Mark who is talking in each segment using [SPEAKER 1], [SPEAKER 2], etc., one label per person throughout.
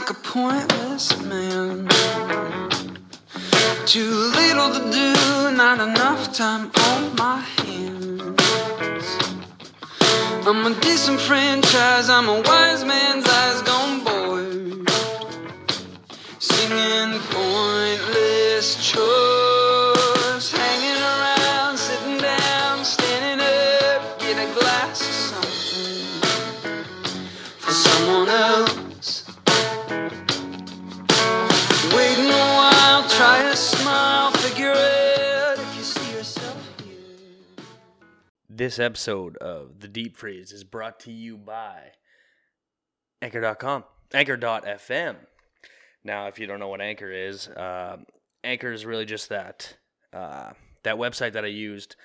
[SPEAKER 1] like a pointless man. Too little to do, not enough time on my hands. I'm a disenfranchised, I'm a wise man's eyes gone bored. Singing pointless chores,
[SPEAKER 2] This episode of The Deep Freeze is brought to you by Anchor.com, Anchor.fm. Now, if you don't know what Anchor is, uh, Anchor is really just that uh, that website that I used.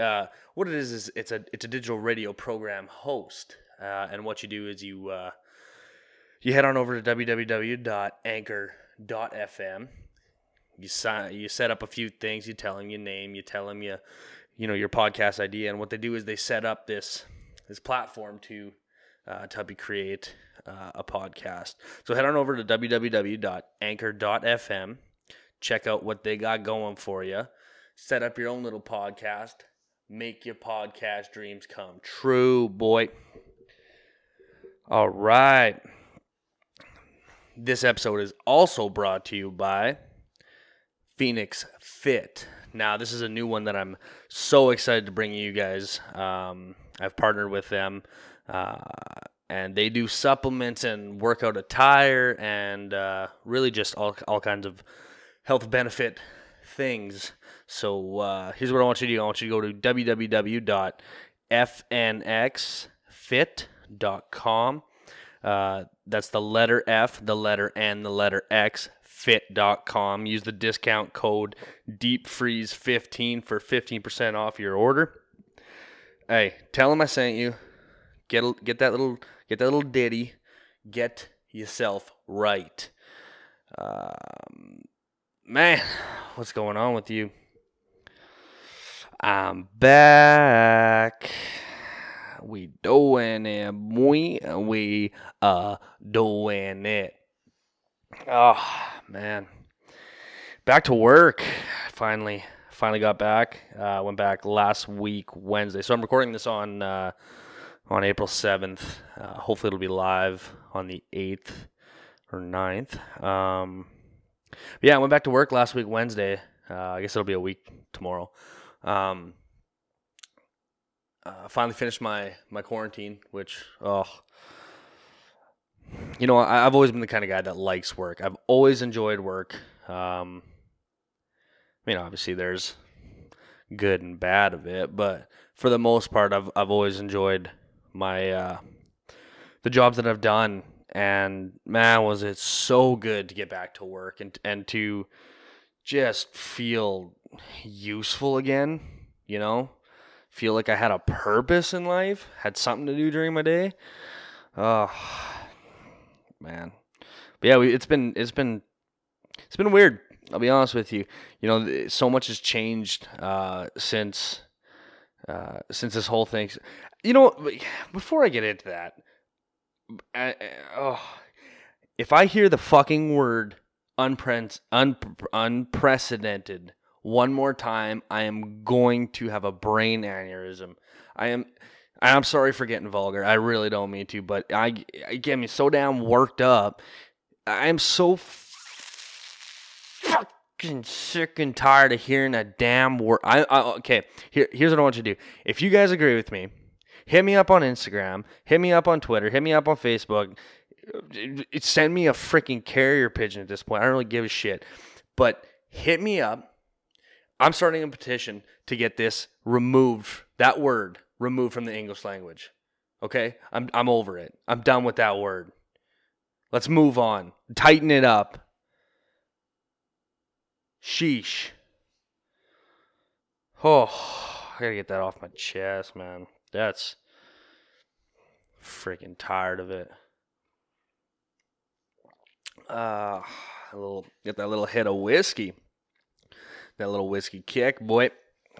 [SPEAKER 2] Uh, what it is is it's a it's a digital radio program host, uh, and what you do is you uh, you head on over to www.anchor.fm. You sign, you set up a few things. You tell them your name. You tell them you you know your podcast idea, and what they do is they set up this this platform to uh, to help you create uh, a podcast. So head on over to www.anchor.fm. Check out what they got going for you. Set up your own little podcast. Make your podcast dreams come true, boy. All right. This episode is also brought to you by Phoenix Fit. Now, this is a new one that I'm so excited to bring you guys. Um, I've partnered with them, uh, and they do supplements and workout attire and uh, really just all, all kinds of health benefit things. So, uh, here's what I want you to do I want you to go to www.fnxfit.com. Uh, that's the letter F, the letter N, the letter X, fit.com. Use the discount code DeepFreeze15 for 15% off your order. Hey, tell them I sent you. Get get that little get that little ditty. Get yourself right. Um, man, what's going on with you? I'm back. We doing it, boy. We uh doing it. Oh man, back to work. Finally, finally got back. Uh, went back last week Wednesday. So I'm recording this on uh, on April seventh. Uh, hopefully it'll be live on the eighth or 9th. Um, yeah, I went back to work last week Wednesday. Uh, I guess it'll be a week tomorrow. Um, uh, finally finished my my quarantine, which oh, you know, I, I've always been the kind of guy that likes work. I've always enjoyed work. Um, I mean, obviously there's good and bad of it, but for the most part, I've I've always enjoyed my uh, the jobs that I've done. And man, was it so good to get back to work and and to just feel useful again. You know, feel like I had a purpose in life, had something to do during my day. Oh man, but yeah, we, it's been it's been it's been weird. I'll be honest with you. You know, so much has changed uh, since uh, since this whole thing. You know, before I get into that, I, oh, if I hear the fucking word unpre- un- unprecedented one more time, I am going to have a brain aneurysm. I am. I'm sorry for getting vulgar. I really don't mean to, but I it get me so damn worked up. I am so fucking sick and tired of hearing a damn word. I, I okay. Here, here's what I want you to do. If you guys agree with me, hit me up on Instagram, hit me up on Twitter, hit me up on Facebook. Send me a freaking carrier pigeon at this point. I don't really give a shit. But hit me up. I'm starting a petition to get this removed, that word removed from the English language. Okay? I'm I'm over it. I'm done with that word. Let's move on. Tighten it up. Sheesh. Oh, I gotta get that off my chest, man. That's freaking tired of it. Uh, a little get that little hit of whiskey. That little whiskey kick, boy.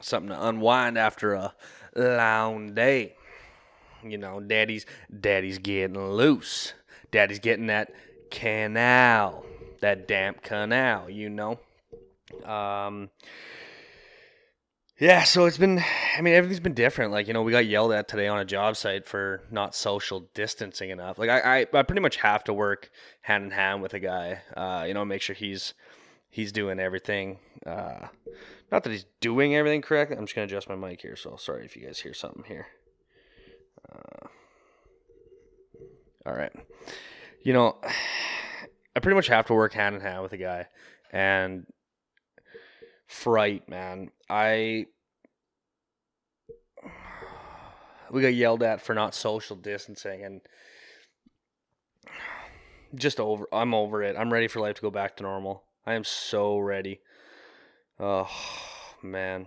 [SPEAKER 2] Something to unwind after a long day. You know, daddy's daddy's getting loose. Daddy's getting that canal, that damp canal, you know. Um, yeah, so it's been, I mean, everything's been different. Like, you know, we got yelled at today on a job site for not social distancing enough. Like, I, I, I pretty much have to work hand in hand with a guy, uh, you know, make sure he's, he's doing everything. Uh, not that he's doing everything correctly. I'm just going to adjust my mic here. So sorry if you guys hear something here. Uh, all right. You know, I pretty much have to work hand in hand with a guy. And fright, man. I we got yelled at for not social distancing and just over I'm over it. I'm ready for life to go back to normal. I am so ready. Oh man.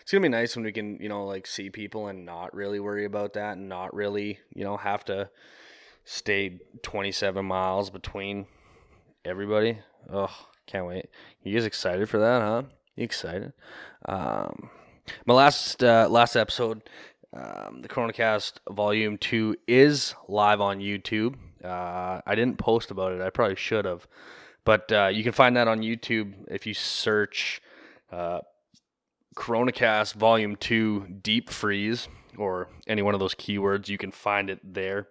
[SPEAKER 2] It's gonna be nice when we can, you know, like see people and not really worry about that and not really, you know, have to stay 27 miles between everybody. Oh, can't wait. You guys excited for that, huh? You excited? Um, my last uh, last episode, um, the CoronaCast Volume Two is live on YouTube. Uh, I didn't post about it. I probably should have, but uh, you can find that on YouTube if you search uh, CoronaCast Volume Two Deep Freeze or any one of those keywords. You can find it there.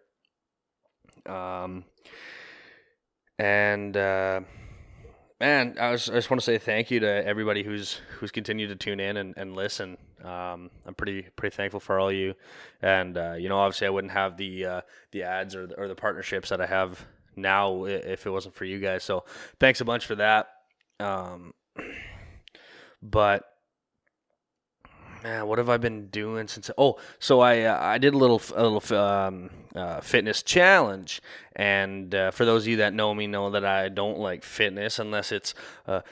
[SPEAKER 2] Um, and uh, man, I, was, I just want to say thank you to everybody who's who's continued to tune in and, and listen. Um, I'm pretty pretty thankful for all you, and uh, you know, obviously, I wouldn't have the uh, the ads or the, or the partnerships that I have now if it wasn't for you guys. So thanks a bunch for that. Um, but man, what have I been doing since? Oh, so I uh, I did a little a little um, uh, fitness challenge, and uh, for those of you that know me, know that I don't like fitness unless it's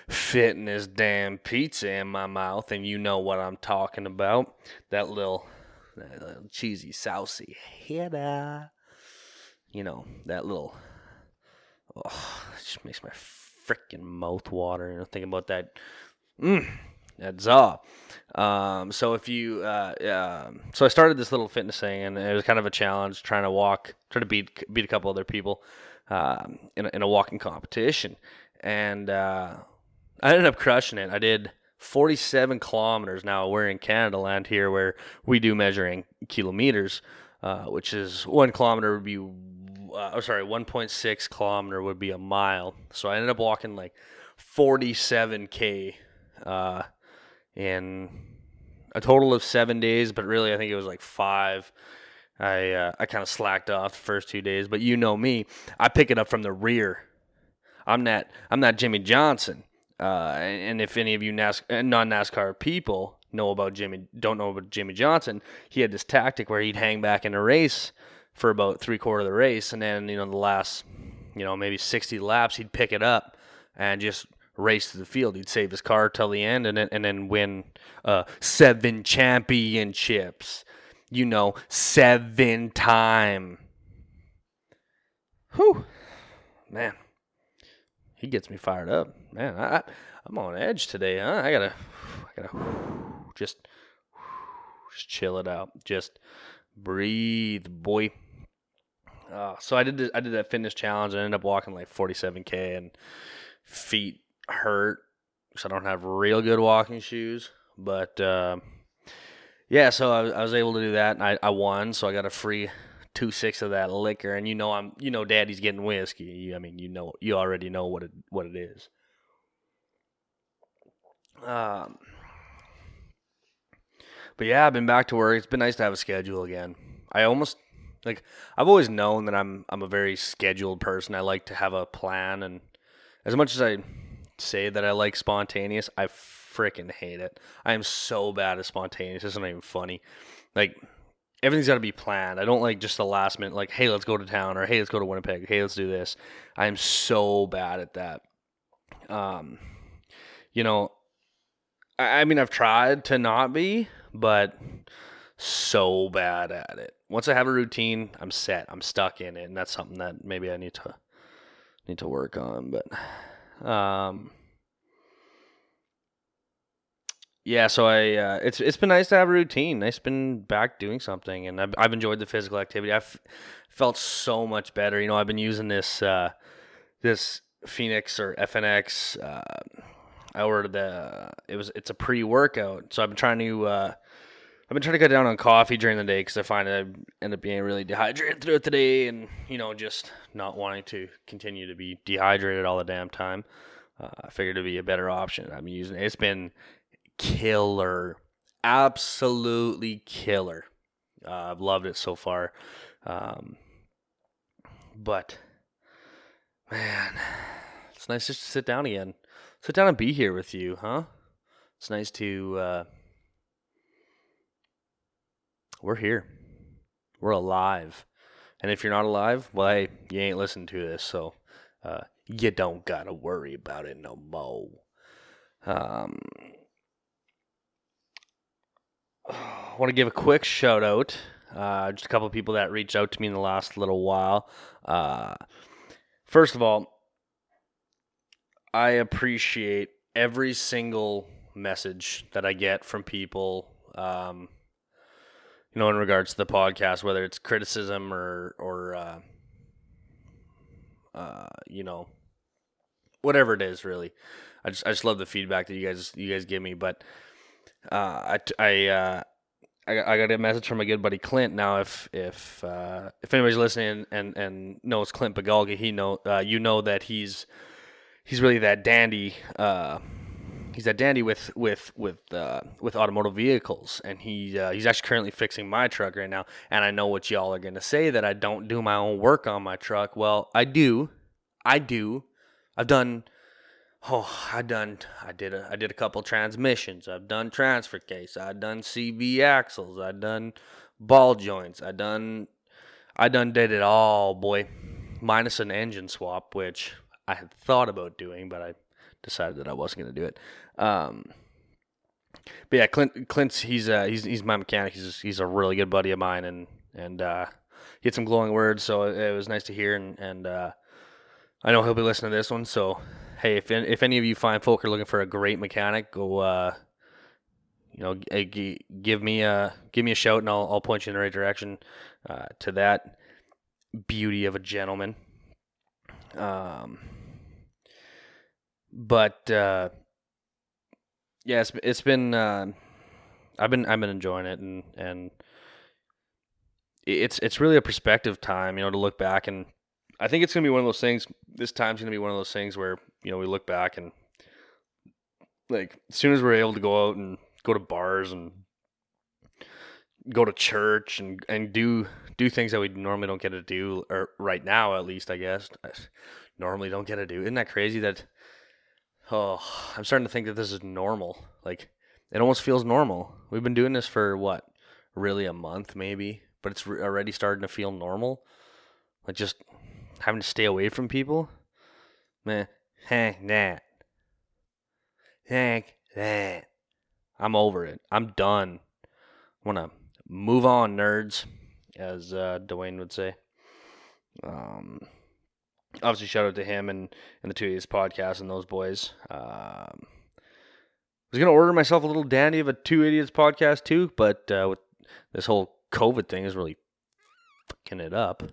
[SPEAKER 2] fitness damn pizza in my mouth, and you know what I'm talking about. That little, that little cheesy, saucy hitter. You know that little. Oh, it just makes my freaking mouth water. You know, thinking about that. Mmm that's all. Um, so if you, uh, um, so I started this little fitness thing, and it was kind of a challenge trying to walk, trying to beat beat a couple other people um, in a, in a walking competition, and uh, I ended up crushing it. I did 47 kilometers. Now we're in Canada land here, where we do measuring kilometers, uh, which is one kilometer would be, uh, oh sorry, 1.6 kilometer would be a mile. So I ended up walking like 47k. Uh, in a total of seven days, but really I think it was like five. I uh, I kind of slacked off the first two days, but you know me, I pick it up from the rear. I'm not I'm not Jimmie Johnson. Uh, and if any of you NAS- uh, non NASCAR people know about Jimmie, don't know about Jimmie Johnson, he had this tactic where he'd hang back in a race for about three quarter of the race, and then you know the last, you know maybe 60 laps, he'd pick it up and just race to the field. He'd save his car till the end and then, and then win uh, seven championships. You know, seven time. Whew. Man, he gets me fired up. Man, I, I'm on edge today, huh? I gotta, I gotta just, just chill it out. Just breathe, boy. Uh, so I did, I did that fitness challenge. I ended up walking like 47k and feet hurt because I don't have real good walking shoes. But uh, yeah, so I, I, was able to do that, and I, I won. So I got a free two six of that liquor, and you know I'm you know Daddy's getting whiskey. I mean you know you already know what it what it is. Um, but yeah, I've been back to work. It's been nice to have a schedule again. I almost like I've always known that I'm I'm a very scheduled person. I like to have a plan, and as much as I say that I like spontaneous. I freaking hate it. I am so bad at spontaneous. It's not even funny. Like everything's got to be planned. I don't like just the last minute. Like, hey, let's go to town, or hey, let's go to Winnipeg. Hey, let's do this. I am so bad at that. Um, you know, I, I mean, I've tried to not be, but so bad at it. Once I have a routine, I'm set. I'm stuck in it, and that's something that maybe I need to need to work on. But um, yeah, so I uh, it's it's been nice to have a routine. Nice been back doing something, and I've, I've enjoyed the physical activity. I've felt so much better. You know, I've been using this uh, this Phoenix or FNX. Uh, I ordered the it was it's a pre workout, so I've been trying to uh, I've been trying to cut down on coffee during the day because I find I end up being really dehydrated throughout the day, and you know just not wanting to continue to be dehydrated all the damn time. Uh, I figured it'd be a better option. Been using it. It's been killer, absolutely killer. Uh, I've loved it so far. Um, but man, it's nice just to sit down again. Sit down and be here with you, huh? It's nice to. Uh, we're here. We're alive. And if you're not alive, well, you ain't listening to this, so uh, you don't gotta worry about it no more. Um, I want to give a quick shout out. Uh, just a couple people that reached out to me in the last little while. Uh, first of all, I appreciate every single message that I get from people. Um, you know, in regards to the podcast, whether it's criticism or or uh, uh, you know, whatever it is, really. I just I just love the feedback that you guys you guys give me. But uh, I I uh, I, I got a message from my good buddy Clint. Now, if if uh, if anybody's listening and and knows Clint Bagalga, he know uh, you know that he's he's really that dandy. He's that dandy with with with uh, with automotive vehicles, and he uh, he's actually currently fixing my truck right now. And I know what y'all are gonna say that I don't do my own work on my truck. Well, I do, I do. I've done Oh, I done. I did a. I did a couple transmissions. I've done transfer case. I've done CV axles. I've done ball joints. I done. I done did it all, boy, minus an engine swap, which I had thought about doing, but I decided that I wasn't gonna do it. Um, but yeah, Clint. Clint's he's uh he's he's my mechanic. He's he's a really good buddy of mine, and and uh, he had some glowing words, so it was nice to hear, and and uh, I know he'll be listening to this one, so hey, if if any of you fine folk are looking for a great mechanic, go uh, you know, give me a give me a shout, and I'll I'll point you in the right direction uh, to that beauty of a gentleman. Um, but uh, yeah, it's, it's been uh, I've been I've been enjoying it, and and it's it's really a perspective time, you know, to look back and I think it's gonna be one of those things. This time's gonna be one of those things where you know we look back and like as soon as we're able to go out and go to bars and go to church and and do do things that we normally don't get to do or right now at least I guess normally don't get to do. Isn't that crazy that oh I'm starting to think that this is normal. Like it almost feels normal. We've been doing this for what really a month maybe, but it's already starting to feel normal. Like just having to stay away from people. Man, heck that. Heck that. I'm over it. I'm done. I want to move on, nerds, as uh, Dwayne would say. Um, obviously, shout out to him and, and the two of his podcasts and those boys. Um, I was to order myself a little dandy of a Two Idiots podcast too, but uh, with this whole COVID thing is really fucking it up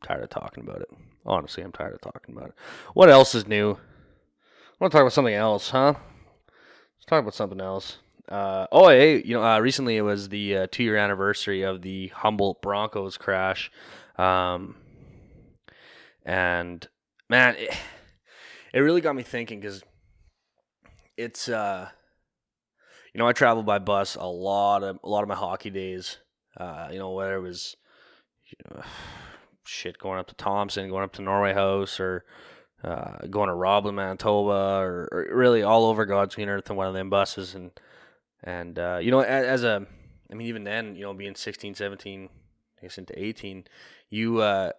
[SPEAKER 2] I'm tired of talking about it. Honestly, I'm tired of talking about it. What else is new? I want to talk about something else, huh? Let's talk about something else. Uh, oh, hey, you know, uh, recently it was the uh, two year anniversary of the Humboldt Broncos crash. Um, and man, it, it really got me thinking because it's, uh, you know, I traveled by bus a lot of a lot of my hockey days. Uh, you know, whether it was, you know, shit going up to Thompson, going up to Norway House, or uh, going to Roblin, Manitoba, or, or, really all over God's green earth in one of them buses. And and uh, you know, as, as, a, I mean, even then, you know, being 16, 17, I guess into 18, you uh,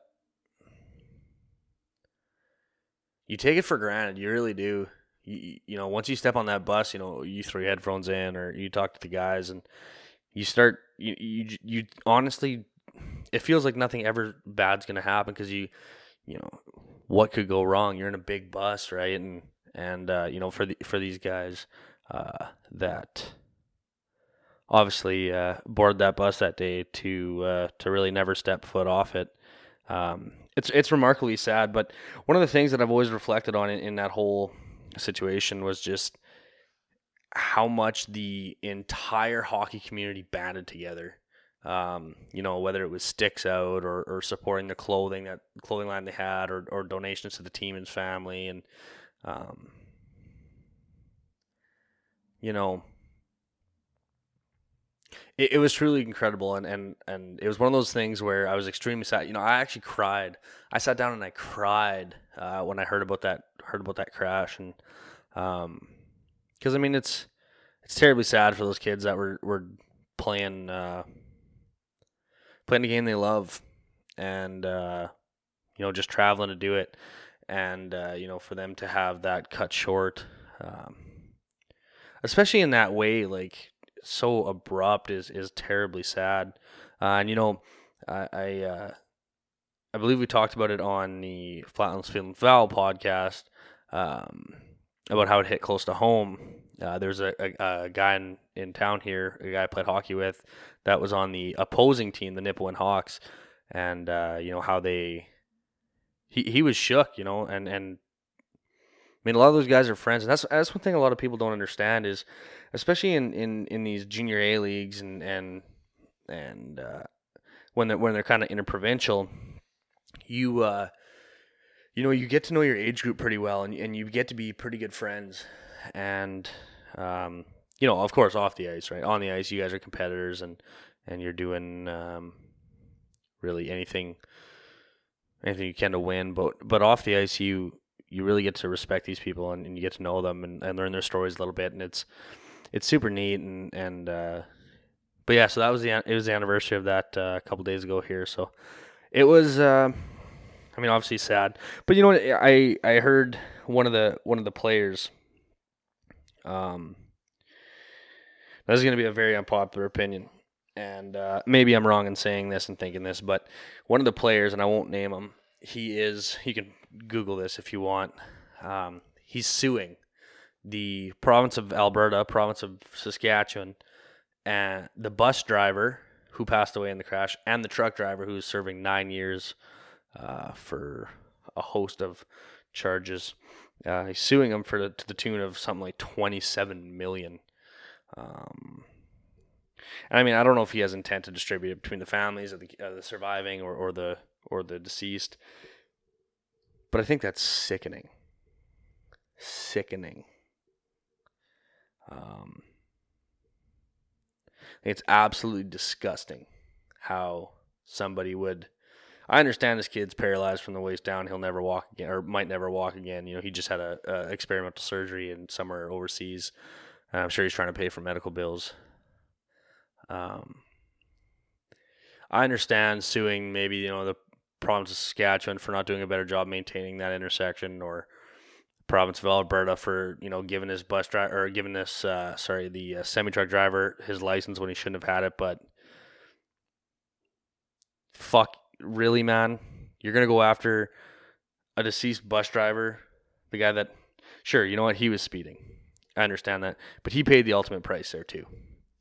[SPEAKER 2] you take it for granted. You really do. You, you know, once you step on that bus, you know, you throw your headphones in, or you talk to the guys, and you start. You you you honestly it feels like nothing ever bad's gonna happen because you, you know, what could go wrong? You're in a big bus, right? And and uh, you know for the for these guys uh, that obviously uh, board that bus that day to uh, to really never step foot off it. Um, it's it's remarkably sad, but one of the things that I've always reflected on in, in that whole situation was just how much the entire hockey community banded together. Um, you know, whether it was sticks out or, or supporting the clothing that clothing line they had or, or donations to the team and family and um, you know it, it was truly incredible and, and and it was one of those things where I was extremely sad. You know, I actually cried. I sat down and I cried uh, when I heard about that heard about that crash and um because I mean it's it's terribly sad for those kids that were were playing uh, playing the game they love and uh, you know just traveling to do it and uh, you know for them to have that cut short um, especially in that way like so abrupt is is terribly sad. Uh, and you know, I I, uh, I, believe we talked about it on the Flatlands Field and Foul podcast um, about how it hit close to home. Uh, there's a, a, a, guy in, in town here, a guy I played hockey with, that was on the opposing team, the Nipawin Hawks, and uh, you know how they he he was shook, you know, and and I mean a lot of those guys are friends, and that's that's one thing a lot of people don't understand is especially in, in, in these junior A leagues and and and uh, when they're when they're kind of interprovincial, you uh, you know you get to know your age group pretty well, and and you get to be pretty good friends, and um, you know of course off the ice, right? On the ice, you guys are competitors, and and you're doing um, really anything anything you can to win, but but off the ice, you you really get to respect these people and, and you get to know them and, and learn their stories a little bit, and it's it's super neat and and uh, but yeah, so that was the it was the anniversary of that uh, a couple days ago here. So it was. Uh, I mean, obviously sad, but you know what? I I heard one of the one of the players. Um, this is going to be a very unpopular opinion, and uh, maybe I'm wrong in saying this and thinking this, but one of the players, and I won't name him. He is. You can Google this if you want. Um, he's suing the province of Alberta, province of Saskatchewan, and the bus driver who passed away in the crash, and the truck driver who is serving nine years uh, for a host of charges. Uh, he's suing them for the, to the tune of something like twenty-seven million. Um, I mean, I don't know if he has intent to distribute it between the families of the, uh, the surviving or, or the or the deceased, but I think that's sickening. Sickening. Um, it's absolutely disgusting how somebody would. I understand this kid's paralyzed from the waist down. He'll never walk again, or might never walk again. You know, he just had a, a experimental surgery in somewhere overseas. I'm sure he's trying to pay for medical bills. Um, I understand suing maybe you know the province of Saskatchewan for not doing a better job maintaining that intersection, or province of Alberta for you know giving his bus driver or giving this uh, sorry the uh, semi truck driver his license when he shouldn't have had it. But fuck, really, man, you're gonna go after a deceased bus driver, the guy that sure you know what he was speeding. I understand that, but he paid the ultimate price there too.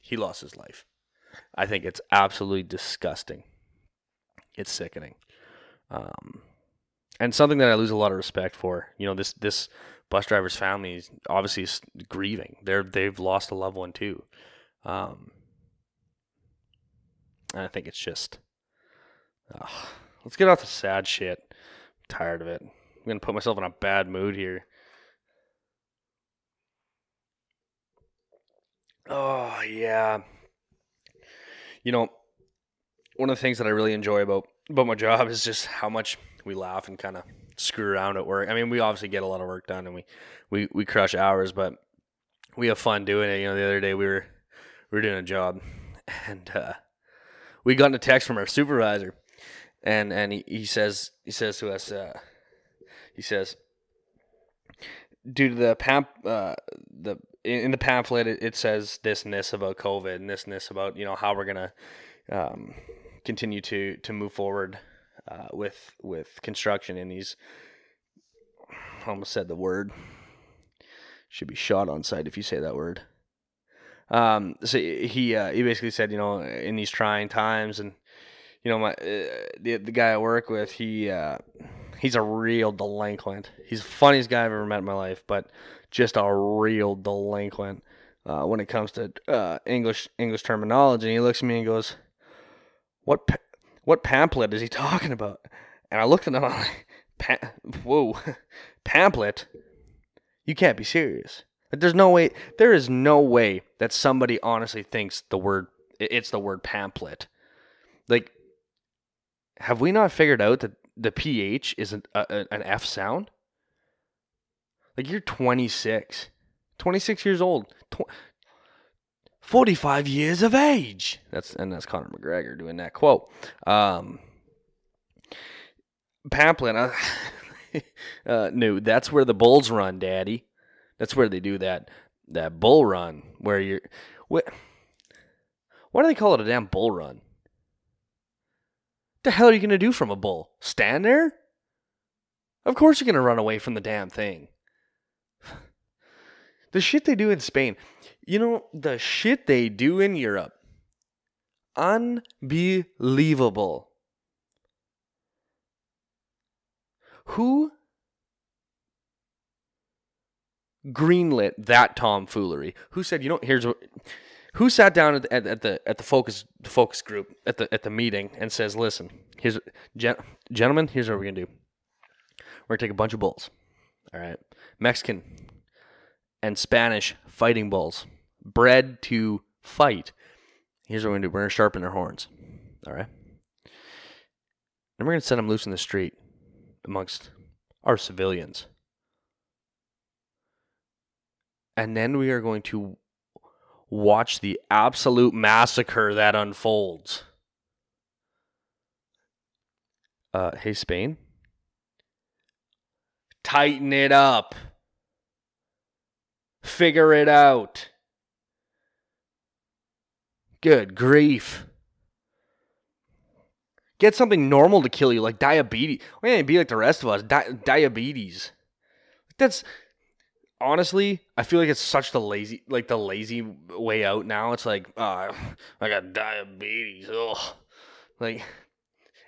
[SPEAKER 2] He lost his life. I think it's absolutely disgusting. It's sickening. Um, and something that I lose a lot of respect for. You know, this this bus driver's family is obviously grieving. They're they've lost a loved one too. Um, and I think it's just, let's get off the sad shit. I'm tired of it. I'm gonna put myself in a bad mood here. Oh yeah. You know, one of the things that I really enjoy about about my job is just how much we laugh and kind of screw around at work. I mean, we obviously get a lot of work done and we, we, we crush hours, but we have fun doing it. You know, the other day we were we were doing a job and uh, we got a text from our supervisor and and he, he says he says to us uh, he says due to the pamp uh, the in the pamphlet it, it, says this and this about COVID and this and this about you know how we're gonna um, continue to to move forward uh, with with construction in these. Almost said the word should be shot on site if you say that word. Um, so he uh, he basically said, you know, in these trying times, and you know, my uh, the the guy I work with, he uh, he's a real delinquent. He's the funniest guy I've ever met in my life, but just a real delinquent uh, when it comes to uh, English English terminology. And he looks at me and goes, "What what pamphlet is he talking about?" And I looked at him. I'm like, pa- "Whoa, pamphlet? You can't be serious." There's no way. There is no way that somebody honestly thinks the word it's the word pamphlet. Like, have we not figured out that the ph is an, a, an F sound? Like you're 26, 26 years old, 45 years of age. That's and that's Conor McGregor doing that quote. Um, pamphlet. Uh, uh, no, that's where the bulls run, Daddy. That's where they do that that bull run where you're. What, why do they call it a damn bull run? The hell are you gonna do from a bull? Stand there? Of course you're gonna run away from the damn thing. The shit they do in Spain. You know, the shit they do in Europe. Unbelievable. Who greenlit that tomfoolery? Who said, you know, here's what who sat down at the, at, the at the focus focus group at the at the meeting and says, "Listen, here's gen- gentlemen, here's what we're gonna do. We're gonna take a bunch of bulls, all right, Mexican and Spanish fighting bulls, bred to fight. Here's what we're gonna do. We're gonna sharpen their horns, all right. Then we're gonna set them loose in the street amongst our civilians." And then we are going to watch the absolute massacre that unfolds. Uh, hey, Spain. Tighten it up. Figure it out. Good grief. Get something normal to kill you, like diabetes. We ain't be like the rest of us. Di- diabetes. That's honestly, I feel like it's such the lazy, like the lazy way out now. It's like, uh, I got diabetes. Ugh. Like,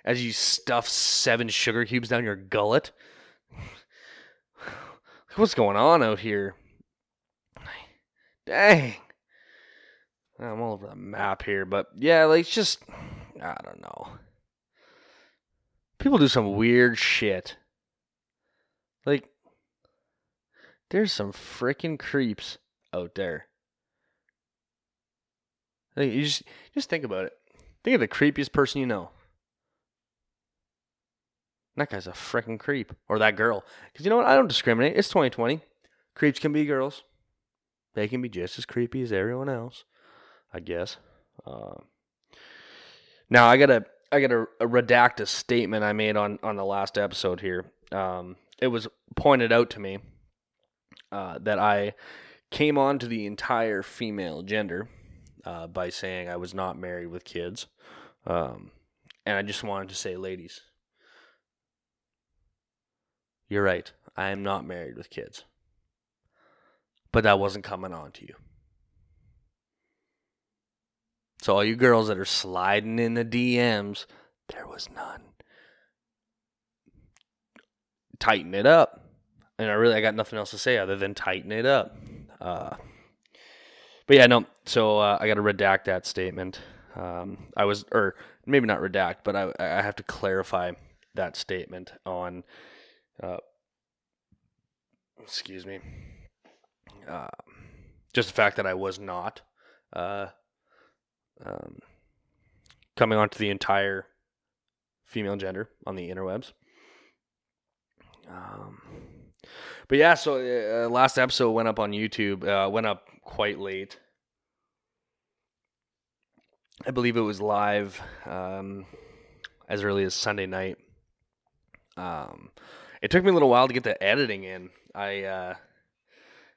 [SPEAKER 2] as you stuff seven sugar cubes down your gullet. What's going on out here? Dang. I'm all over the map here, but yeah, like, it's just, I don't know. People do some weird shit. Like, there's some freaking creeps out there. Like, you just just think about it. Think of the creepiest person you know. That guy's a freaking creep, or that girl. Because you know what? I don't discriminate. It's 2020. Creeps can be girls. They can be just as creepy as everyone else, I guess. Uh, now I gotta I gotta redact a statement I made on on the last episode here. Um, it was pointed out to me uh, that I came on to the entire female gender uh, by saying I was not married with kids. Um, and I just wanted to say, ladies, you're right. I am not married with kids. But that wasn't coming on to you. So, all you girls that are sliding in the DMs, there was none. Tighten it up and I really I got nothing else to say other than tighten it up. Uh, but yeah, no. So uh, I got to redact that statement. Um, I was, or maybe not redact, but I I have to clarify that statement on. Uh, excuse me. Uh, just the fact that I was not uh, um, coming onto the entire female gender on the interwebs. Um, but yeah, so uh, last episode went up on YouTube. Uh, went up quite late. I believe it was live um, as early as Sunday night. Um, it took me a little while to get the editing in. I uh,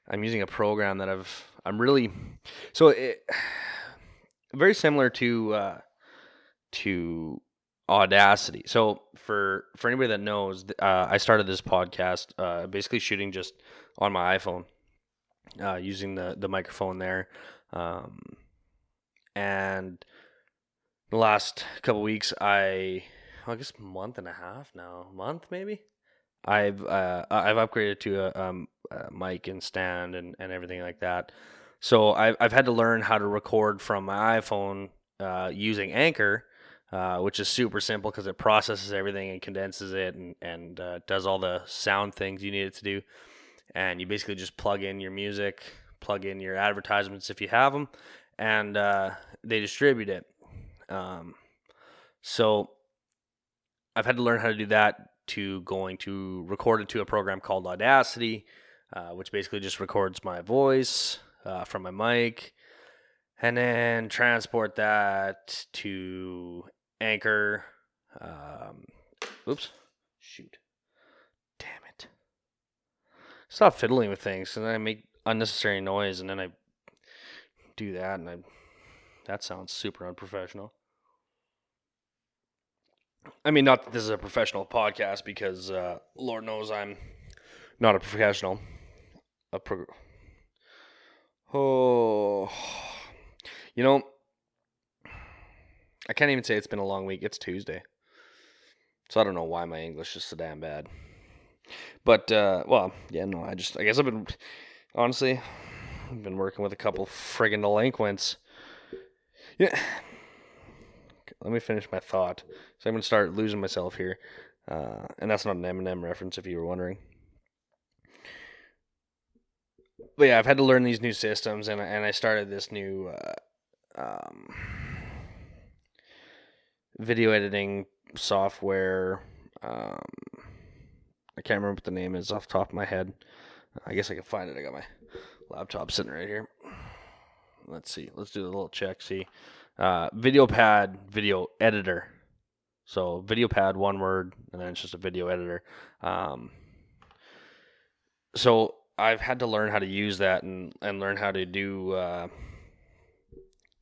[SPEAKER 2] I'm using a program that I've I'm really so it very similar to uh, to Audacity. So for for anybody that knows, uh, I started this podcast uh, basically shooting just on my iPhone, uh, using the the microphone there. Um, and the last couple weeks, I I guess month and a half now, month maybe. I've uh, I've upgraded to a, um, a mic and stand and, and everything like that. So I've I've had to learn how to record from my iPhone uh, using Anchor, uh, which is super simple because it processes everything and condenses it and and uh, does all the sound things you need it to do. And you basically just plug in your music, plug in your advertisements if you have them, and uh, they distribute it. Um, so I've had to learn how to do that to going to record into a program called Audacity, uh, which basically just records my voice uh, from my mic and then transport that to Anchor. Um, oops. Shoot. Damn it. Stop fiddling with things and then I make unnecessary noise and then I do that and I that sounds super unprofessional. I mean, not that this is a professional podcast because uh, Lord knows I'm not a professional. A pro- oh, you know, I can't even say it's been a long week. It's Tuesday, so I don't know why my English is so damn bad. But uh, well, yeah, no, I just I guess I've been honestly, I've been working with a couple friggin' delinquents. Yeah let me finish my thought. So I'm gonna start losing myself here, uh, and that's not an Eminem reference, if you were wondering. But yeah, I've had to learn these new systems, and and I started this new uh, um, video editing software. Um, I can't remember what the name is off the top of my head. I guess I can find it. I got my laptop sitting right here. Let's see. Let's do a little check. See uh, VideoPad video editor. So VideoPad, one word, and then it's just a video editor. Um, so I've had to learn how to use that and, and learn how to do uh,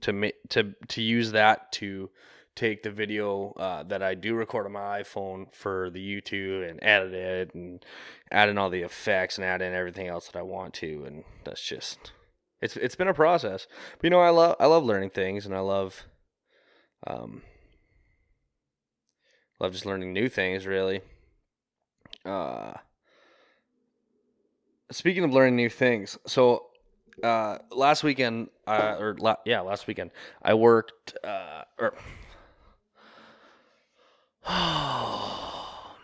[SPEAKER 2] to to to use that to take the video uh, that I do record on my iPhone for the YouTube and edit it and add in all the effects and add in everything else that I want to, and that's just it's it's been a process. But you know, I love I love learning things, and I love um love just learning new things. Really. Uh, speaking of learning new things, so uh, last weekend, uh, or la- yeah, last weekend, I worked, uh, or I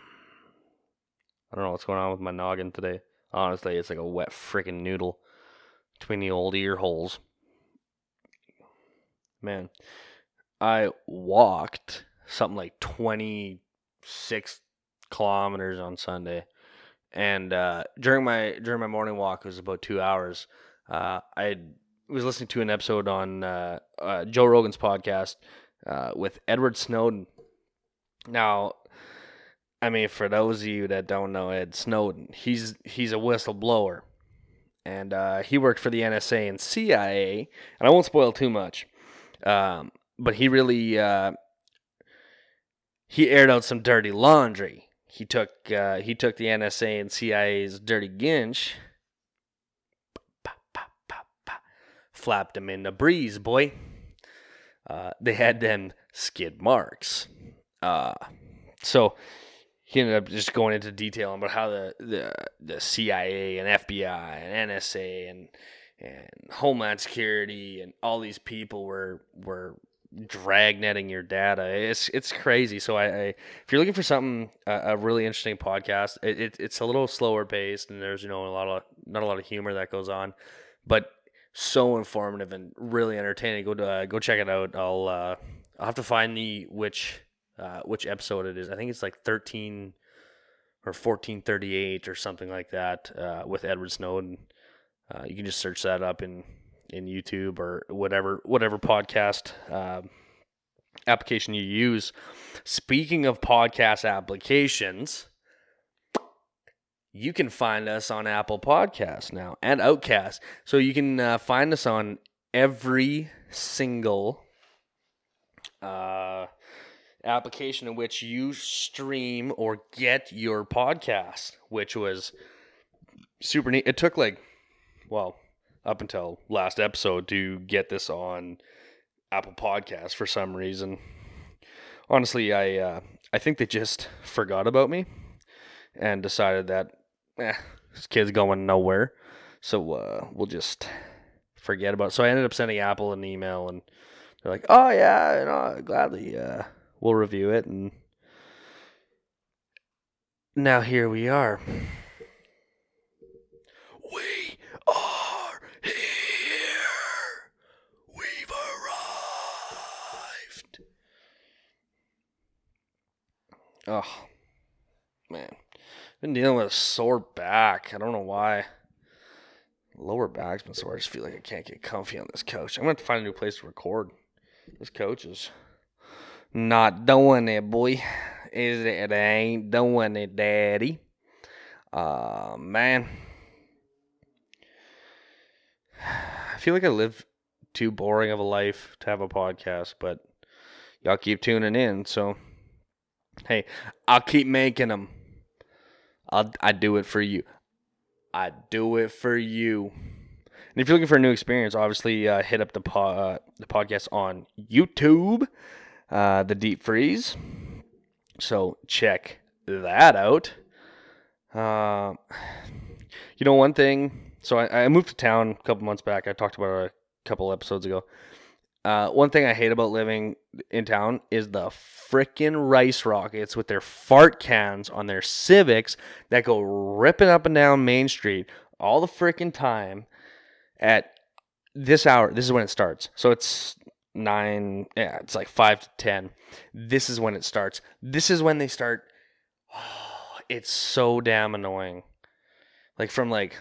[SPEAKER 2] don't know what's going on with my noggin today. Honestly, it's like a wet freaking noodle between the old ear holes. Man, I walked something like 26 kilometers on Sunday. And uh, during my during my morning walk, it was about two hours. Uh, I was listening to an episode on uh, uh Joe Rogan's podcast uh, with Edward Snowden. Now, I mean, for those of you that don't know Ed Snowden, he's he's a whistleblower and uh, he worked for the NSA and CIA. And I won't spoil too much, um, but he really he aired out some dirty laundry. He took uh, he took the NSA and CIA's dirty ginch, flapped them in the breeze, boy. Uh, they had them skid marks. Uh, so he ended up just going into detail about how the, the, the CIA and FBI and NSA and and Homeland Security and all these people were were dragnetting your data. It's it's crazy. So I, I if you're looking for something uh, a really interesting podcast, it, it, it's a little slower paced and there's you know a lot of not a lot of humor that goes on, but so informative and really entertaining. Go to uh, go check it out. I'll uh, I'll have to find the which uh, which episode it is. I think it's like 13 or 1438 or something like that uh, with Edward Snowden. Uh, you can just search that up in in YouTube or whatever whatever podcast um, application you use. Speaking of podcast applications, you can find us on Apple Podcasts now and Outcast. So you can uh, find us on every single uh, application in which you stream or get your podcast, which was super neat. It took like, well, up until last episode to get this on Apple Podcasts for some reason. Honestly, I uh, I think they just forgot about me and decided that eh, this kid's going nowhere, so uh, we'll just forget about. It. So I ended up sending Apple an email, and they're like, "Oh yeah, you know, gladly uh, we'll review it." And now here we are. We are here. We've arrived. Oh, man. Been dealing with a sore back. I don't know why. Lower back's been sore. I just feel like I can't get comfy on this couch. I'm going to have to find a new place to record. This couch is not doing it, boy. Is it? It ain't doing it, daddy. Uh, man. I feel like I live too boring of a life to have a podcast, but y'all keep tuning in. So, hey, I'll keep making them. I'll I do it for you. I do it for you. And if you're looking for a new experience, obviously uh, hit up the po- uh, the podcast on YouTube, uh, the Deep Freeze. So check that out. Uh, you know, one thing. So I, I moved to town a couple months back. I talked about it a couple episodes ago. Uh, one thing I hate about living in town is the frickin' rice rockets with their fart cans on their Civics that go ripping up and down Main Street all the frickin' time at this hour. This is when it starts. So it's nine, yeah, it's like five to ten. This is when it starts. This is when they start. Oh, it's so damn annoying. Like from like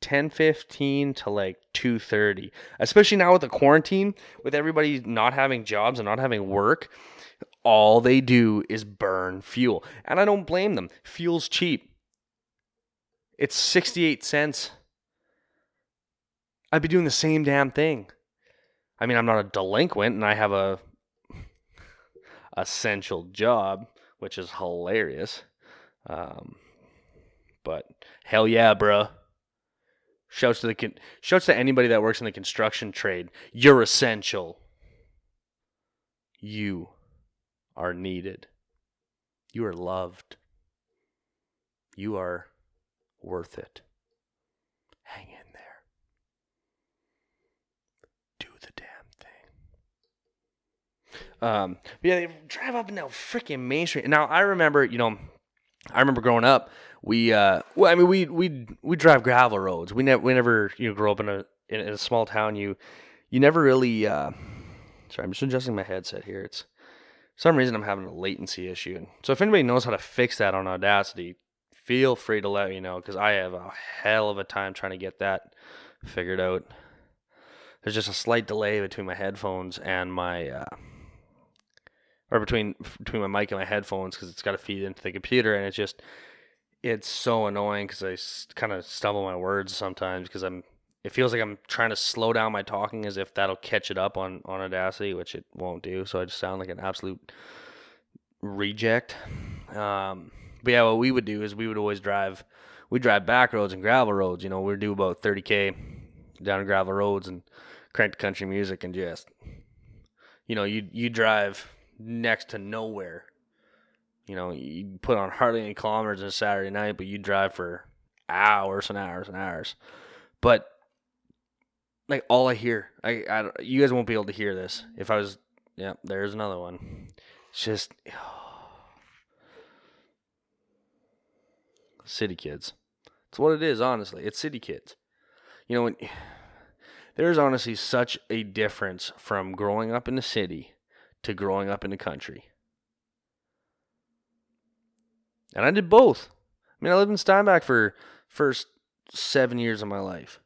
[SPEAKER 2] 10:15 to like 2:30. Especially now with the quarantine, with everybody not having jobs and not having work, all they do is burn fuel. And I don't blame them. Fuel's cheap. It's 68 cents. I'd be doing the same damn thing. I mean, I'm not a delinquent and I have a essential job, which is hilarious. Um, but hell yeah, bruh. Shouts to the con- shouts to anybody that works in the construction trade. You're essential. You are needed. You are loved. You are worth it. Hang in there. Do the damn thing. Um, yeah, they drive up and down freaking Main Street. Now I remember, you know, I remember growing up, we uh, well, I mean, we we we drive gravel roads. We never we never you know grow up in a in, a small town. You you never really. Uh, sorry, I'm just adjusting my headset here. It's some reason I'm having a latency issue. So if anybody knows how to fix that on Audacity, feel free to let me know because I have a hell of a time trying to get that figured out. There's just a slight delay between my headphones and my. Uh, or between between my mic and my headphones because it's got to feed into the computer and it's just it's so annoying because I s- kind of stumble my words sometimes because I'm it feels like I'm trying to slow down my talking as if that'll catch it up on on Audacity which it won't do so I just sound like an absolute reject um but yeah what we would do is we would always drive we drive back roads and gravel roads you know we'd do about 30k down gravel roads and crank country music and just you know you you drive next to nowhere. You know, you put on hardly any kilometers on a Saturday night, but you drive for hours and hours and hours. But like all I hear, I, I you guys won't be able to hear this. If I was, yeah, there's another one. It's just city kids. It's what it is, honestly. It's city kids. You know, when, there's honestly such a difference from growing up in the city to growing up in the country. And I did both. I mean, I lived in Steinbach for first seven years of my life.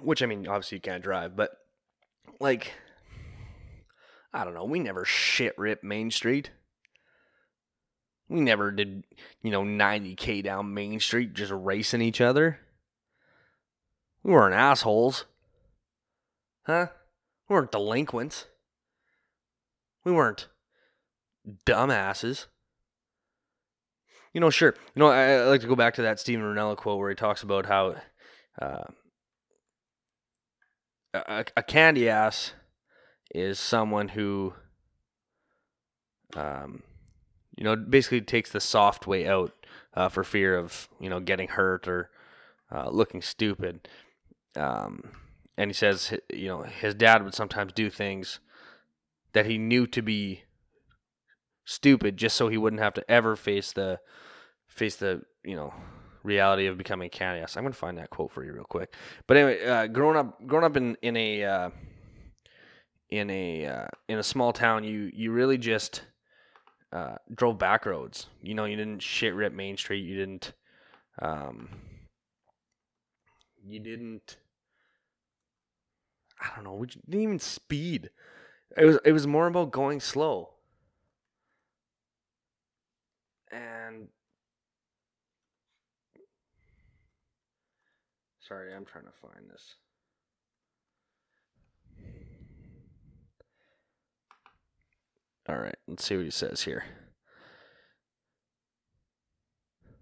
[SPEAKER 2] Which I mean, obviously you can't drive, but like, I don't know. We never shit rip Main Street. We never did, you know, 90k down Main Street just racing each other. We weren't assholes. Huh? We weren't delinquents. We weren't dumbasses. You know, sure. You know, I, I like to go back to that Steven Rinella quote where he talks about how uh, a, a candy ass is someone who, um, you know, basically takes the soft way out uh, for fear of you know getting hurt or uh, looking stupid. Um, and he says, you know, his dad would sometimes do things that he knew to be stupid just so he wouldn't have to ever face the face the you know reality of becoming a candy ass. I'm gonna find that quote for you real quick. But anyway, uh, growing up, growing up in in a uh, in a uh, in a small town, you you really just uh, drove back roads. You know, you didn't shit rip Main Street. You didn't. Um, you didn't. I don't know. We didn't even speed. It was it was more about going slow. And sorry, I'm trying to find this. All right, let's see what he says here.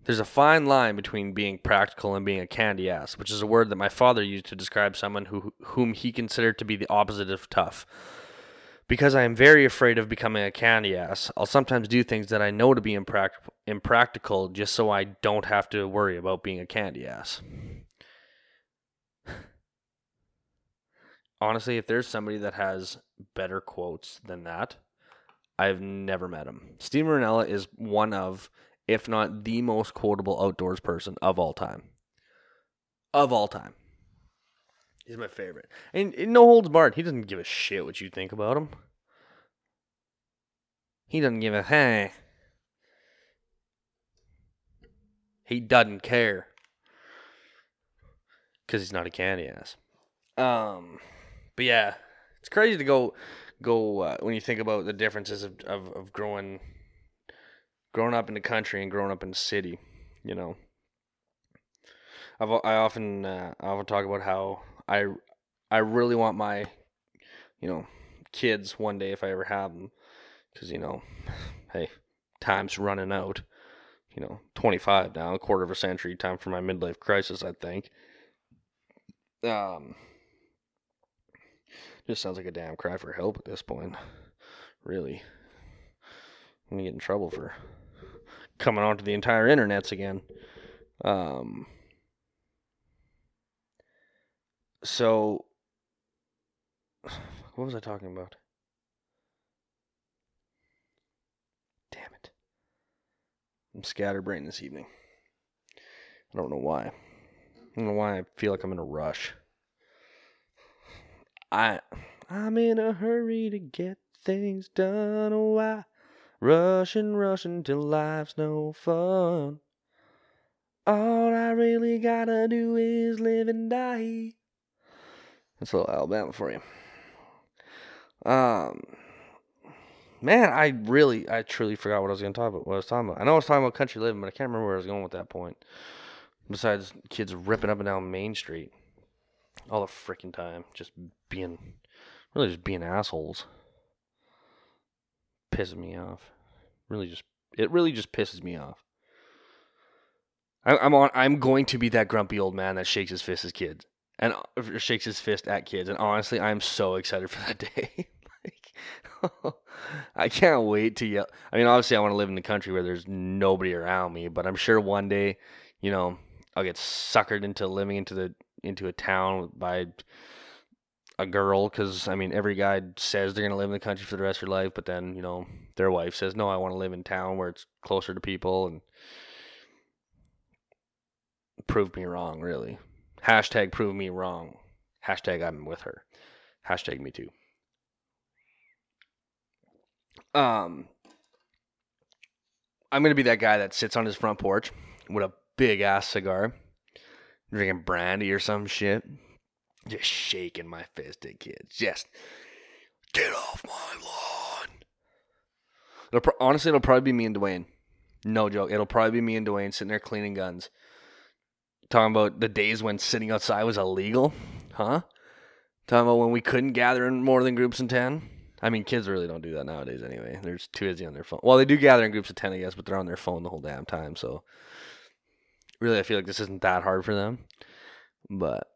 [SPEAKER 2] There's a fine line between being practical and being a candy ass, which is a word that my father used to describe someone who whom he considered to be the opposite of tough. Because I am very afraid of becoming a candy ass, I'll sometimes do things that I know to be impractic- impractical just so I don't have to worry about being a candy ass. Honestly, if there's somebody that has better quotes than that, I've never met him. Steve Rinella is one of, if not the most quotable outdoors person of all time. Of all time. He's my favorite. And, and no holds barred. He doesn't give a shit what you think about him. He doesn't give a hey. He doesn't care. Because he's not a candy ass. Um, but yeah, it's crazy to go go uh, when you think about the differences of, of, of growing growing up in the country and growing up in the city. You know, I've, I often uh, I often talk about how I I really want my you know kids one day if I ever have them because you know hey time's running out. You know 25 now a quarter of a century time for my midlife crisis I think. Um just sounds like a damn cry for help at this point really. I'm gonna get in trouble for coming onto the entire internets again. Um so what was I talking about? Damn it. I'm scatterbrained this evening. I don't know why. I don't know why I feel like I'm in a rush. I I'm in a hurry to get things done. Oh, I rushing, rushing till life's no fun. All I really gotta do is live and die. That's a little Alabama for you. Um, man, I really, I truly forgot what I was going to talk about. What I was talking about. I know I was talking about country living, but I can't remember where I was going with that point. Besides, kids ripping up and down Main Street all the freaking time, just being, really just being assholes, pissing me off. Really, just it really just pisses me off. I, I'm on. I'm going to be that grumpy old man that shakes his fist at kids and shakes his fist at kids. And honestly, I'm so excited for that day. like, I can't wait to yell. I mean, obviously, I want to live in the country where there's nobody around me, but I'm sure one day, you know, I'll get suckered into living into the into a town by a girl because I mean every guy says they're gonna live in the country for the rest of their life, but then you know their wife says no, I want to live in town where it's closer to people and prove me wrong. Really, hashtag prove me wrong. Hashtag I'm with her. Hashtag me too. Um, I'm gonna be that guy that sits on his front porch with a big ass cigar, drinking brandy or some shit, just shaking my fist at kids. Just get off my lawn. It'll pro- honestly, it'll probably be me and Dwayne. No joke. It'll probably be me and Dwayne sitting there cleaning guns, talking about the days when sitting outside was illegal, huh? Talking about when we couldn't gather in more than groups of ten, I mean, kids really don't do that nowadays anyway. They're just too busy on their phone. Well, they do gather in groups of 10, I guess, but they're on their phone the whole damn time. So, really, I feel like this isn't that hard for them. But,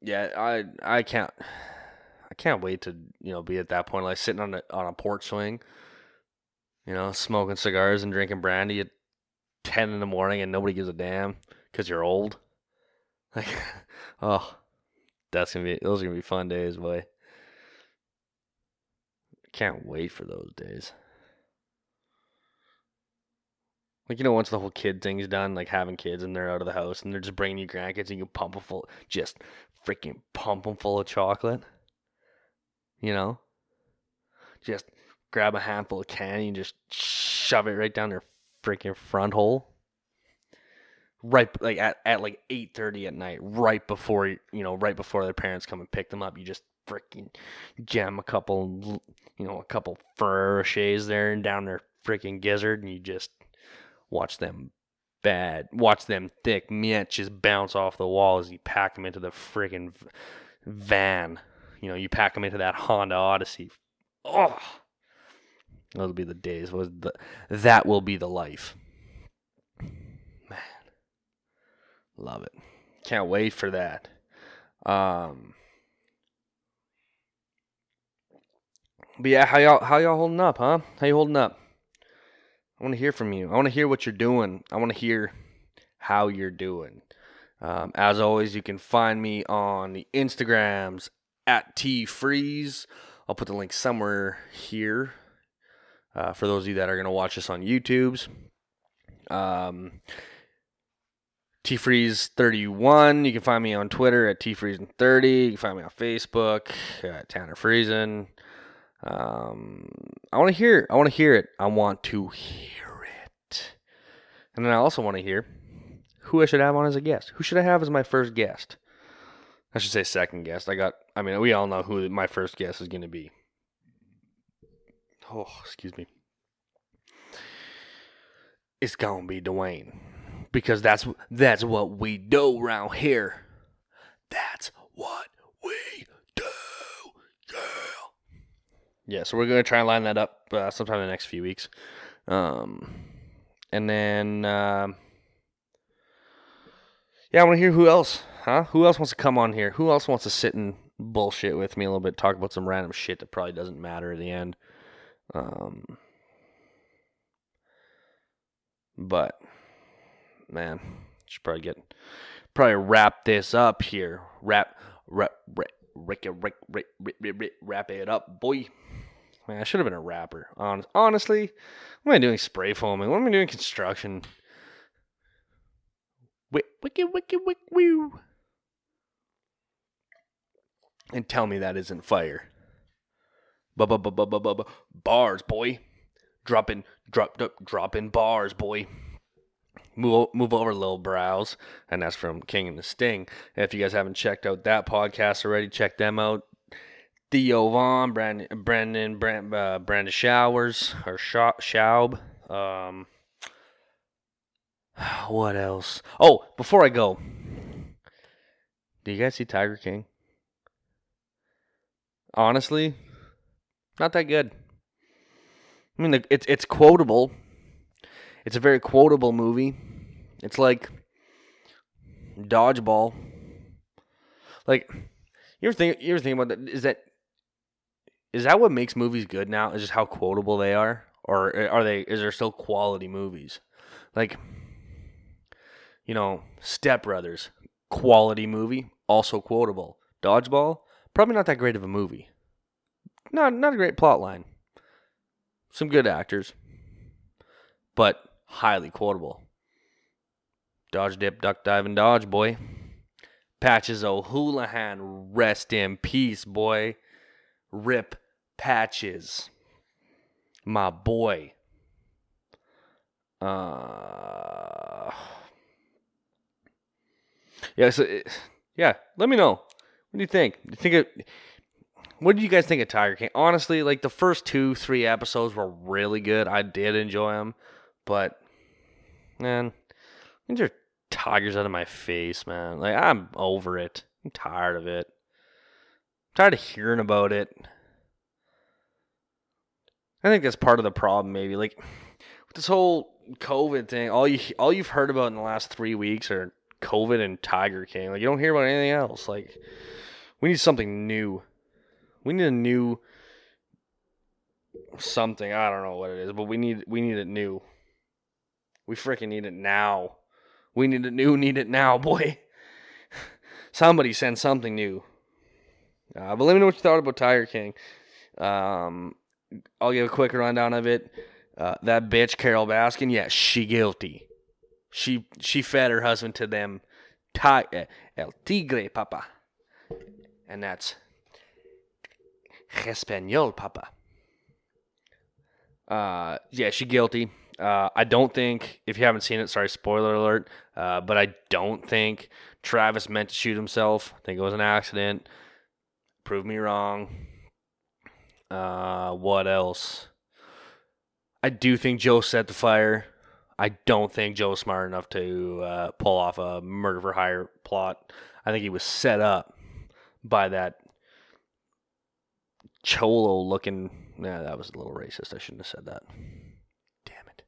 [SPEAKER 2] yeah, I I can't I can't wait to, you know, be at that point, like sitting on a, on a porch swing, you know, smoking cigars and drinking brandy at 10 in the morning and nobody gives a damn because you're old. Like, oh, that's to be, those are to be fun days, boy. Can't wait for those days. Like you know, once the whole kid thing's done, like having kids and they're out of the house and they're just bringing you grandkids and you pump them full, just freaking pump them full of chocolate. You know, just grab a handful of candy and just shove it right down their freaking front hole. Right, like at, at like eight thirty at night, right before you know, right before their parents come and pick them up, you just freaking jam a couple, you know, a couple Ferrero Rochers there and down their freaking gizzard, and you just watch them bad, watch them thick mint just bounce off the wall as you pack them into the freaking van. You know, you pack them into that Honda Odyssey. Oh, those will be the days. Was the that will be the life, man. Love it. Can't wait for that. Um, But yeah, how y'all how y'all holding up, huh? How you holding up? I want to hear from you. I want to hear what you're doing. I want to hear how you're doing. Um, as always, you can find me on the Instagrams at T Freeze. I'll put the link somewhere here uh, for those of you that are going to watch this on YouTube's. Um, T Freeze 31. You can find me on Twitter at T Freeze 30. You can find me on Facebook at Tanner Friesen. Um, I want to hear. I want to hear it. I want to hear it. And then I also want to hear who I should have on as a guest. Who should I have as my first guest? I should say second guest. I got. I mean, we all know who my first guest is going to be. Oh, excuse me. It's gonna be Dwayne because that's that's what we do around here. That's what we do. Yeah. Yeah, so we're gonna try and line that up uh, sometime in the next few weeks, um, and then um, yeah, I want to hear who else, huh? Who else wants to come on here? Who else wants to sit and bullshit with me a little bit, talk about some random shit that probably doesn't matter at the end. Um, but man, should probably get probably wrap this up here. Wrap wrap wrap wrap wrap wrap, wrap, wrap it up, boy. Man, I should have been a rapper. Honest, honestly, what am I doing spray foaming? What am I doing construction? Wicked, wicked, wicked, woo. And tell me that isn't fire. Bars, boy. Dropping, drop, drop, dropping bars, boy. Move, move over, little brows, and that's from King and the Sting. If you guys haven't checked out that podcast already, check them out. Theo Von, Brandon, Brandon, Brand, uh, Brandon Showers or Schaub. Um, what else? Oh, before I go, do you guys see Tiger King? Honestly, not that good. I mean, it's it's quotable. It's a very quotable movie. It's like dodgeball. Like you ever think you ever think about that? Is that is that what makes movies good now? Is just how quotable they are, or are they? Is there still quality movies? Like, you know, Step Brothers, quality movie, also quotable. Dodgeball, probably not that great of a movie. Not not a great plot line. Some good actors, but highly quotable. Dodge, dip, duck, dive, and dodge, boy. Patches O'Houlihan, rest in peace, boy. Rip Patches. My boy. Uh Yeah, so yeah, let me know. What do you think? You think it what did you guys think of Tiger King? Honestly, like the first two, three episodes were really good. I did enjoy them, but man, these are tigers out of my face, man. Like I'm over it. I'm tired of it. I'm tired of hearing about it. I think that's part of the problem. Maybe like with this whole COVID thing, all you all you've heard about in the last three weeks are COVID and Tiger King. Like you don't hear about anything else. Like we need something new. We need a new something. I don't know what it is, but we need we need it new. We freaking need it now. We need it new. Need it now, boy. Somebody send something new. Uh, but let me know what you thought about Tiger King. Um, I'll give a quick rundown of it. Uh, that bitch Carole Baskin, yeah, she guilty. She she fed her husband to them, ti- eh, el tigre, papa, and that's Espanol, papa. Uh, yeah, she guilty. Uh, I don't think if you haven't seen it, sorry, spoiler alert. Uh, but I don't think Travis meant to shoot himself. I think it was an accident. Prove me wrong. Uh, what else? I do think Joe set the fire. I don't think Joe's smart enough to uh, pull off a murder for hire plot. I think he was set up by that cholo looking. Yeah, that was a little racist. I shouldn't have said that. Damn it.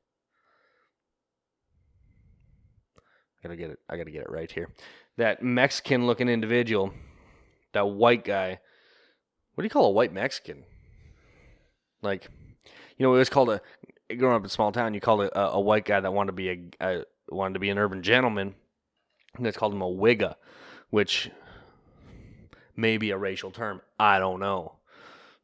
[SPEAKER 2] I gotta get it. I gotta get it right here. That Mexican looking individual, that white guy. What do you call a white Mexican? Like, you know, it was called a. Growing up in a small town, you called a, a white guy that wanted to be a, a wanted to be an urban gentleman. That's called him a wigga, which may be a racial term. I don't know.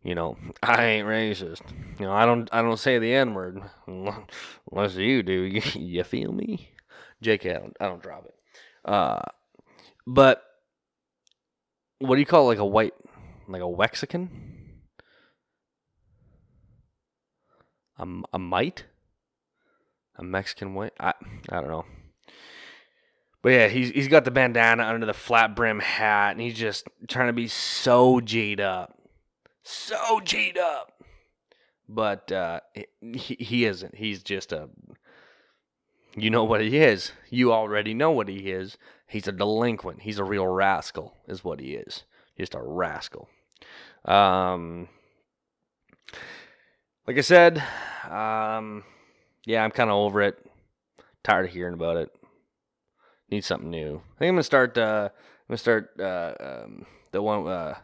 [SPEAKER 2] You know, I ain't racist. You know, I don't I don't say the N word unless you do. You feel me? JK, I don't I don't drop it. Uh, but what do you call like a white like a Wexican? A, a mite? A Mexican white? I I don't know. But yeah, he's he's got the bandana under the flat brim hat, and he's just trying to be so G'd up, so G'd up. But uh, he he isn't. He's just a. You know what he is. You already know what he is. He's a delinquent. He's a real rascal, is what he is. Just a rascal. Um, like I said, um, yeah, I'm kind of over it. Tired of hearing about it. Need something new. I think I'm gonna start. Uh, I'm gonna start uh, um, the one uh,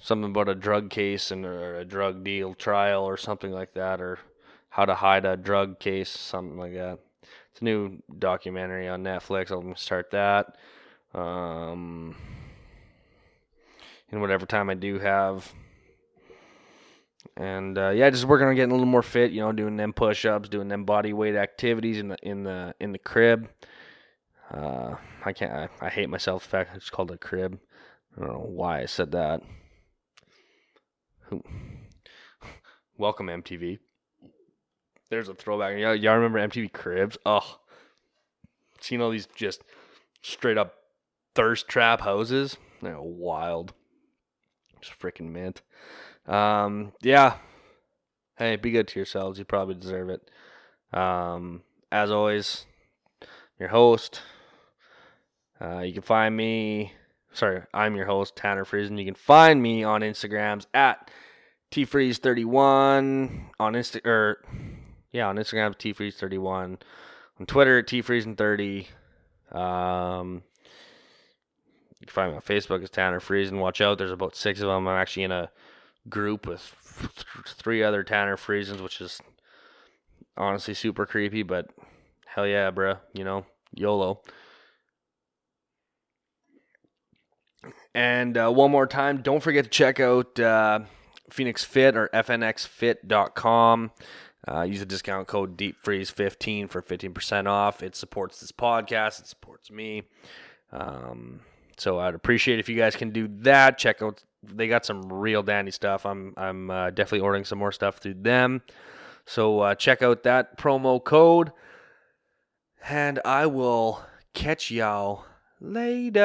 [SPEAKER 2] something about a drug case and or a drug deal trial or something like that, or how to hide a drug case, something like that. It's a new documentary on Netflix. I'm gonna start that. Um, in whatever time I do have. And uh, yeah, just working on getting a little more fit. You know, doing them push-ups, doing them body weight activities in the in the in the crib. Uh, I can't. I, I hate myself. In fact, it's called a crib. I don't know why I said that. Welcome MTV. There's a throwback. Y'all, y'all remember MTV Cribs? Oh, seen all these just straight up thirst trap houses. They're wild. Just freaking mint. Um, yeah. Hey, be good to yourselves. You probably deserve it. Um, as always, your host. Uh, you can find me. Sorry, I'm your host, Tanner Friesen. You can find me on Instagrams at tfreeze31 on Insta or yeah on Instagram tfreeze31 on Twitter tfreezen30. Um, you can find me on Facebook as Tanner Friesen. Watch out, there's about six of them. I'm actually in a group with three other Tanner Friesens, which is honestly super creepy, but hell yeah, bruh. You know, YOLO. And uh, one more time, don't forget to check out uh, Phoenix Fit or fnxfit.com. Uh, use the discount code DeepFreeze15 for 15% off. It supports this podcast, it supports me. Um, so I'd appreciate if you guys can do that. Check out they got some real dandy stuff. I'm I'm uh, definitely ordering some more stuff through them. So uh, check out that promo code, and I will catch y'all later.